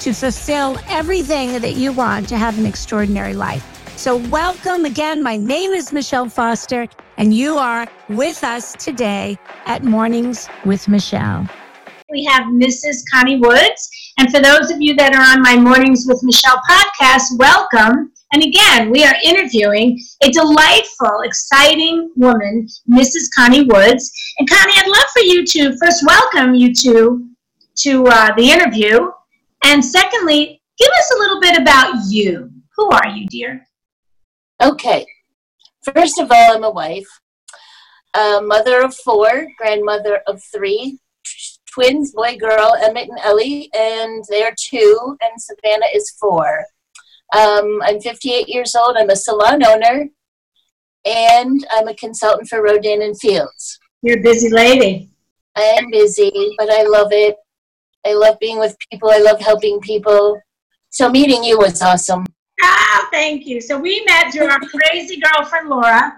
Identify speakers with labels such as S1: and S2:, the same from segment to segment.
S1: to fulfill everything that you want to have an extraordinary life. So, welcome again. My name is Michele Foster, and you are with us today at Mornings with Michele.
S2: We have Mrs. Connie Woods. And for those of you that are on my Mornings with Michele podcast, welcome. And again, we are interviewing a delightful, exciting woman, Mrs. Connie Woods. And Connie, I'd love for you to first welcome you to to uh, the interview, and secondly, give us a little bit about you. Who are you, dear?
S3: Okay. First of all, I'm a wife, a mother of four, grandmother of three, twins, boy, girl, Emmett and Ellie, and they're two, and Savannah is four. Um, I'm 58 years old. I'm a salon owner, and I'm a consultant for Rodan and Fields.
S2: You're a busy lady.
S3: I am busy, but I love it. I love being with people. I love helping people. So meeting you was awesome.
S2: Ah, thank you. So we met through our crazy girlfriend Laura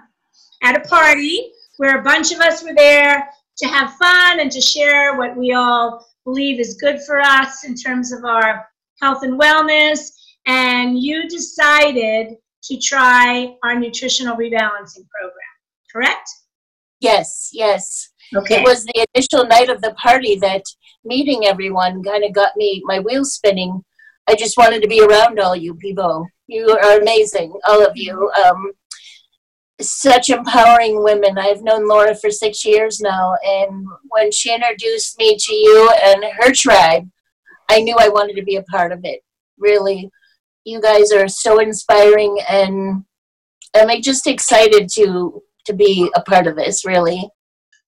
S2: at a party where a bunch of us were there to have fun and to share what we all believe is good for us in terms of our health and wellness. And you decided to try our nutritional rebalancing program, correct?
S3: Yes, yes.
S2: Okay.
S3: It was the initial night of the party that meeting everyone kind of got me my wheels spinning. I just wanted to be around all you people. You are amazing, all of you. Um, such empowering women. I've known Laura for six years now, and when she introduced me to you and her tribe, I knew I wanted to be a part of it. Really, you guys are so inspiring, and I'm just excited to to be a part of this. Really,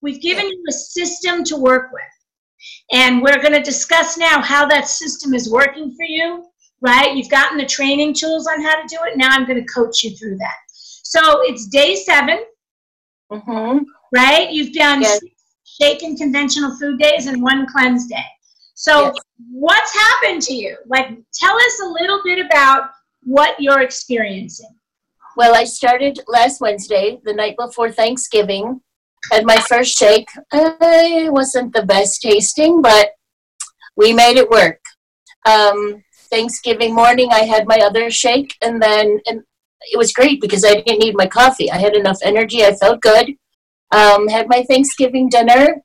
S2: we've given you a system to work with, and we're going to discuss now how that system is working for you. Right? You've gotten the training tools on how to do it. Now I'm going to coach you through that. So it's day 7
S3: mm-hmm.
S2: right? You've done
S3: Yes.
S2: shaken conventional food days and one cleanse day. So
S3: Yes.
S2: what's happened to you? Like, tell us a little bit about what you're experiencing.
S3: Well, I started last Wednesday, the night before Thanksgiving. Had my first shake. I wasn't the best tasting, but we made it work. Um, Thanksgiving morning, I had my other shake, and then and it was great because I didn't need my coffee. I had enough energy. I felt good. Um, had my Thanksgiving dinner,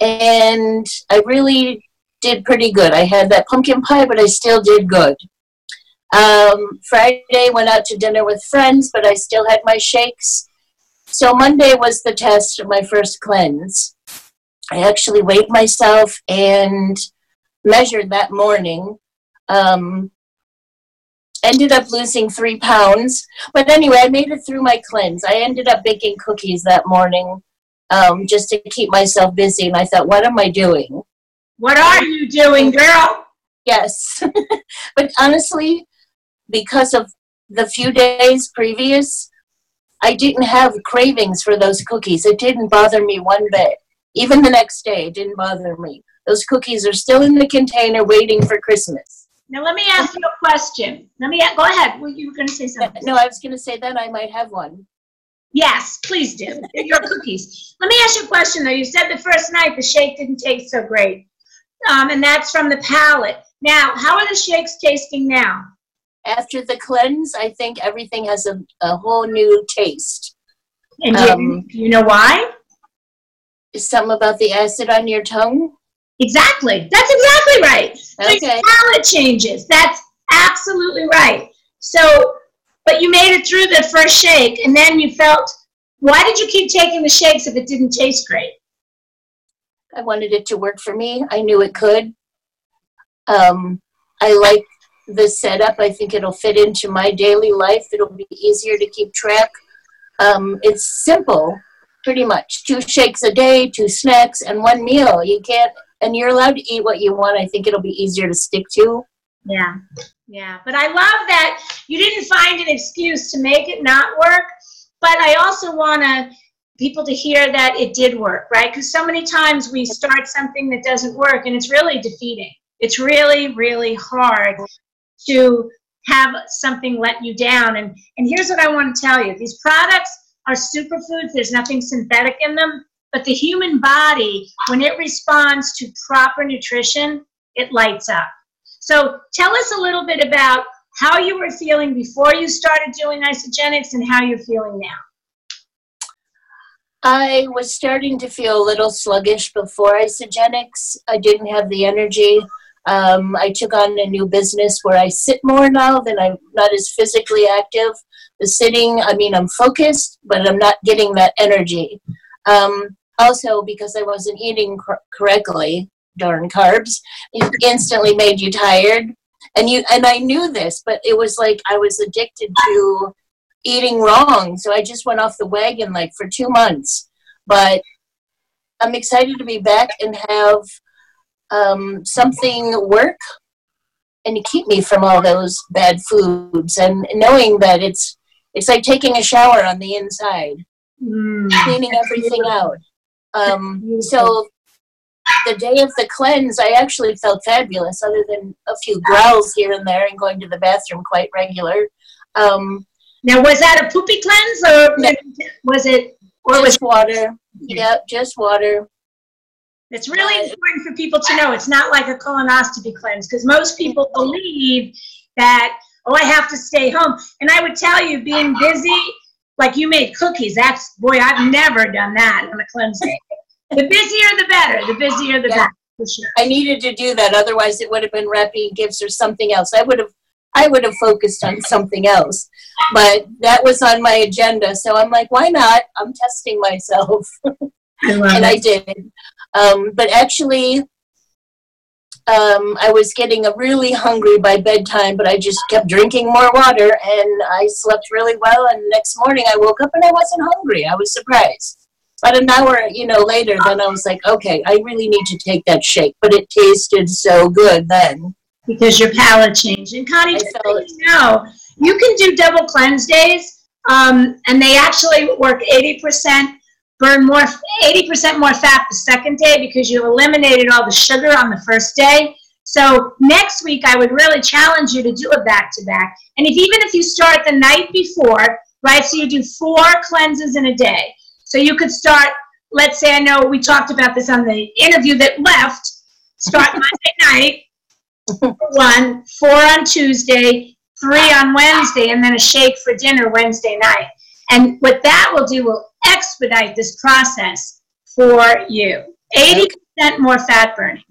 S3: and I really did pretty good. I had that pumpkin pie, but I still did good. Um, Friday went out to dinner with friends, but I still had my shakes. So Monday was the test of my first cleanse. I actually weighed myself and measured that morning. Um, ended up losing three pounds. But anyway, I made it through my cleanse. I ended up baking cookies that morning um, just to keep myself busy. And I thought, what am I doing?
S2: What are you doing, girl?
S3: Yes. but honestly, because of the few days previous, I didn't have cravings for those cookies. It didn't bother me one bit. Even the next day, it didn't bother me. Those cookies are still in the container waiting for Christmas.
S2: Now let me ask you a question. Let me go ahead. Well, you were going to say something.
S3: No, I was going to say that I might have one.
S2: Yes, please do. Your cookies. Let me ask you a question though. You said the first night the shake didn't taste so great, um, and that's from the palate. Now, how are the shakes tasting now?
S3: After the cleanse, I think everything has a, a whole new taste.
S2: And do you-
S3: Um,
S2: do you know why?
S3: Is something about the acid on your tongue?
S2: Exactly. That's exactly right.
S3: Okay.
S2: your palate changes. That's absolutely right. So, but you made it through the first shake, and then you felt. Why did you keep taking the shakes if it didn't taste great?
S3: I wanted it to work for me. I knew it could. Um, I like the setup. I think it'll fit into my daily life. It'll be easier to keep track. Um, it's simple, pretty much. Two shakes a day, two snacks, and one meal. You can't, and you're allowed to eat what you want. I think it'll be easier to stick to.
S2: Yeah, yeah. But I love that you didn't find an excuse to make it not work. But I also want to people to hear that it did work, right? Because so many times we start something that doesn't work, and it's really defeating. It's really, really hard to have something let you down. And and here's what I want to tell you: these products are superfoods. There's nothing synthetic in them. But the human body, when it responds to proper nutrition, it lights up. So tell us a little bit about how you were feeling before you started doing Isagenix and how you're feeling now.
S3: I was starting to feel a little sluggish before Isagenix. I didn't have the energy. Um, I took on a new business where I sit more now than I'm not as physically active. The sitting, I mean, I'm focused, but I'm not getting that energy. Um, also, because I wasn't eating cor- correctly, darn carbs, it instantly made you tired. And you and I knew this, but it was like I was addicted to eating wrong. So I just went off the wagon like for two months. But I'm excited to be back and have um, something work and to keep me from all those bad foods and knowing that it's it's like taking a shower on the inside mm. cleaning everything out um, so the day of the cleanse, I actually felt fabulous, other than a few growls here and there and going to the bathroom quite regular. Um,
S2: now, was that a poopy cleanse, or no, was it,
S3: or was water? Yep, just water.
S2: It's really important for people to know it's not like a colonoscopy cleanse because most people believe that oh I have to stay home. And I would tell you, being uh-huh. busy, like you made cookies. That's boy, I've never done that on a cleanse day the busier the better. The busier the yeah. better. For sure.
S3: I needed to do that, otherwise it would have been wrapping gifts or something else. I would have I would have focused on something else. But that was on my agenda. So I'm like, why not? I'm testing myself. I and it. I did. Um, but actually, um, I was getting really hungry by bedtime, but I just kept drinking more water and I slept really well. And next morning I woke up and I wasn't hungry. I was surprised. But an hour, you know, later, then I was like, okay, I really need to take that shake. But it tasted so good then.
S2: Because your palate changed. And Connie, just so you know, you can do double cleanse days, um, and they actually work 80%, burn more, 80% more fat the second day because you eliminated all the sugar on the first day. So next week, I would really challenge you to do a back to back. And if even if you start the night before, right, so you do four cleanses in a day. So you could start, let's say, I know we talked about this on the interview that left, start Monday night, one, four on Tuesday, three on Wednesday, and then a shake for dinner Wednesday night. And what that will do will expedite this process for you. 80% more fat burning.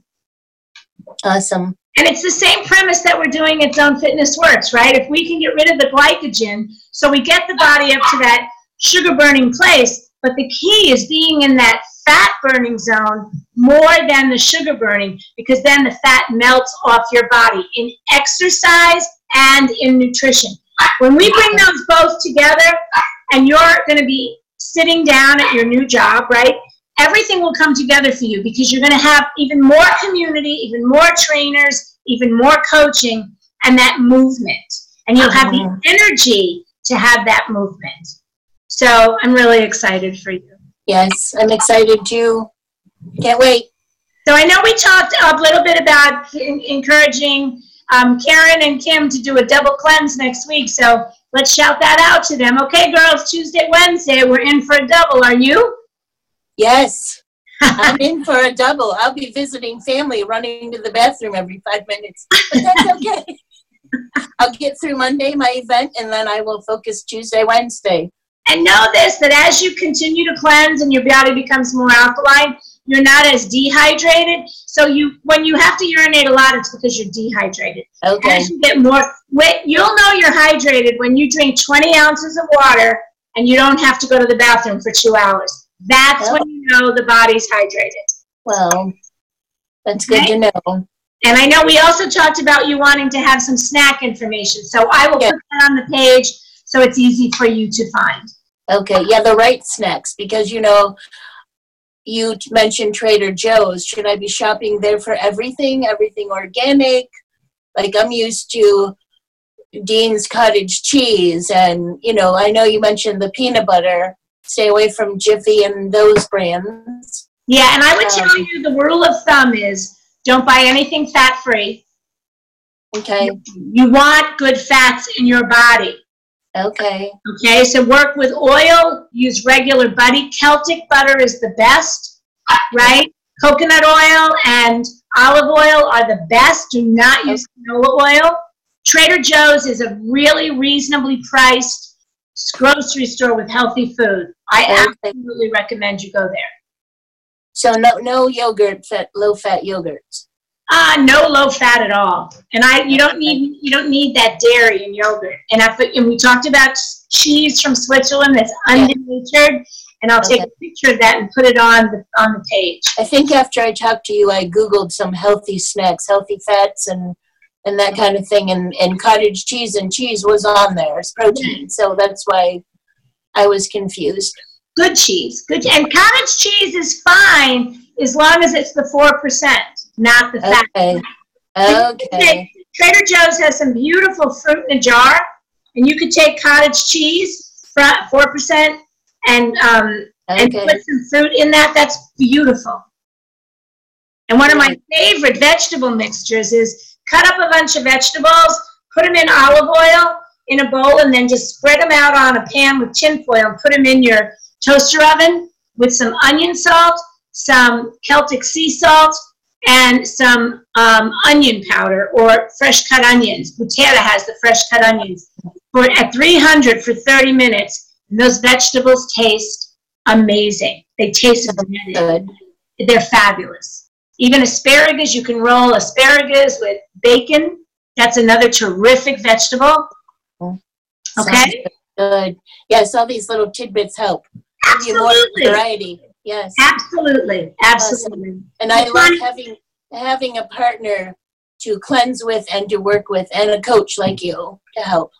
S3: Awesome.
S2: And it's the same premise that we're doing at Zone Fitness Works, right? If we can get rid of the glycogen, so we get the body up to that sugar burning place, but the key is being in that fat burning zone more than the sugar burning because then the fat melts off your body in exercise and in nutrition. When we bring those both together and you're going to be sitting down at your new job, right? Everything will come together for you because you're going to have even more community, even more trainers, even more coaching, and that movement. And you'll have the energy to have that movement. So I'm really excited for you.
S3: Yes, I'm excited too. Can't wait.
S2: So I know we talked a little bit about encouraging um, Karen and Kim to do a double cleanse next week. So let's shout that out to them. Okay, girls, Tuesday, Wednesday, we're in for a double. Are you?
S3: Yes. I'm in for a double. I'll be visiting family, running to the bathroom every five minutes. But that's okay. I'll get through Monday, my event, and then I will focus Tuesday, Wednesday.
S2: And know this that as you continue to cleanse and your body becomes more alkaline, you're not as dehydrated. So you when you have to urinate a lot, it's because you're dehydrated.
S3: Okay.
S2: As you get more wait, you'll know you're hydrated when you drink 20 ounces of water and you don't have to go to the bathroom for two hours. That's oh. when you know the body's hydrated.
S3: Well, that's good okay? to know.
S2: And I know we also talked about you wanting to have some snack information. So I will yeah. put that on the page so it's easy for you to find.
S3: Okay, yeah, the right snacks because you know you mentioned Trader Joe's. Should I be shopping there for everything? Everything organic? Like I'm used to Dean's cottage cheese, and you know, I know you mentioned the peanut butter. Stay away from Jiffy and those brands.
S2: Yeah, and I would tell
S3: Um,
S2: you the rule of thumb is don't buy anything fat free.
S3: Okay,
S2: You want good fats in your body.
S3: Okay,
S2: Okay, so work with oil, use regular butter. Celtic butter is the best, right? Coconut oil and olive oil are the best. Do not use canola oil. Trader Joe's is a really reasonably priced grocery store with healthy food. I absolutely recommend you go there.
S3: so no no yogurt, fat, low fat yogurts.
S2: Ah, no low fat at all. And I, you don't need, you don't need that dairy and yogurt. And I, put- and we talked about cheese from Switzerland that's undenatured. And I'll take a picture of that and put it on the, on the page.
S3: I think after I talked to you, I googled some healthy snacks, healthy fats, and and that kind of thing, and and cottage cheese and cheese was on there as protein, so that's why I was confused.
S2: Good cheese, good, and cottage cheese is fine as long as it's the four percent, not the fat.
S3: Okay, okay,
S2: Trader Joe's has some beautiful fruit in a jar, and you could take cottage cheese, four percent, and um, and put some fruit in that. That's beautiful. And one of my favorite vegetable mixtures is cut up a bunch of vegetables, put them in olive oil in a bowl, and then just spread them out on a pan with tinfoil and put them in your toaster oven with some onion salt, some Celtic sea salt, and some um, onion powder or fresh cut onions. Butera has the fresh cut onions. For at 300 for 30 minutes, and those vegetables taste amazing. They taste good. They're fabulous. Even asparagus, you can roll asparagus with bacon. That's another terrific vegetable.
S3: Sounds
S2: Okay?
S3: Good. Yes, all these little tidbits help. Give you more variety. Yes.
S2: Absolutely. Absolutely.
S3: And I love having having a partner to cleanse with and to work with and a coach like you to help.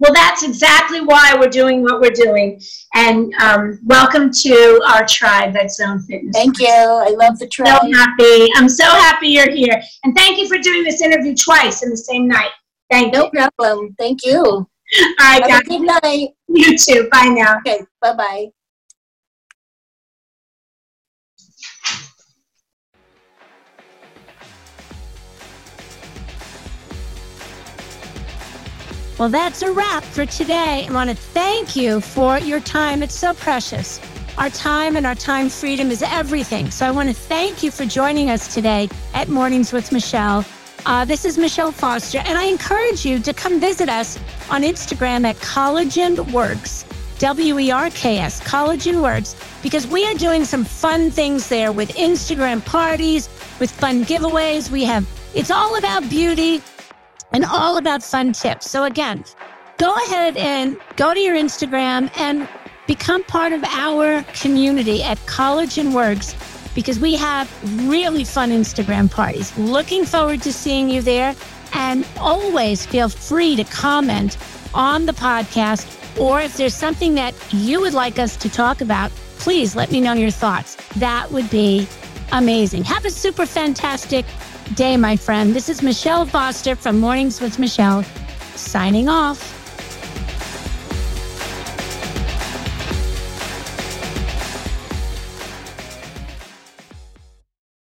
S2: Well, that's exactly why we're doing what we're doing. And um, welcome to our tribe at Zone Fitness.
S3: Thank you. I love the tribe.
S2: So happy. I'm so happy you're here. And thank you for doing this interview twice in the same night. Thank you.
S3: No problem. Thank you.
S2: All right,
S3: Have
S2: guys.
S3: good night.
S2: You too. Bye now.
S3: Okay. Bye bye.
S1: Well, that's a wrap for today. I want to thank you for your time. It's so precious. Our time and our time freedom is everything. So I want to thank you for joining us today at Mornings with Michele. Uh, this is Michele Foster, and I encourage you to come visit us on Instagram at Collagen Werks, W E R K S, Collagen Werks, because we are doing some fun things there with Instagram parties, with fun giveaways. We have, it's all about beauty and all about fun tips. So, again, go ahead and go to your Instagram and become part of our community at Collagen Werks because we have really fun Instagram parties. Looking forward to seeing you there. And always feel free to comment on the podcast or if there's something that you would like us to talk about, please let me know your thoughts. That would be amazing. Have a super fantastic day, my friend. This is Michele Foster from Mornings with Michele, signing off.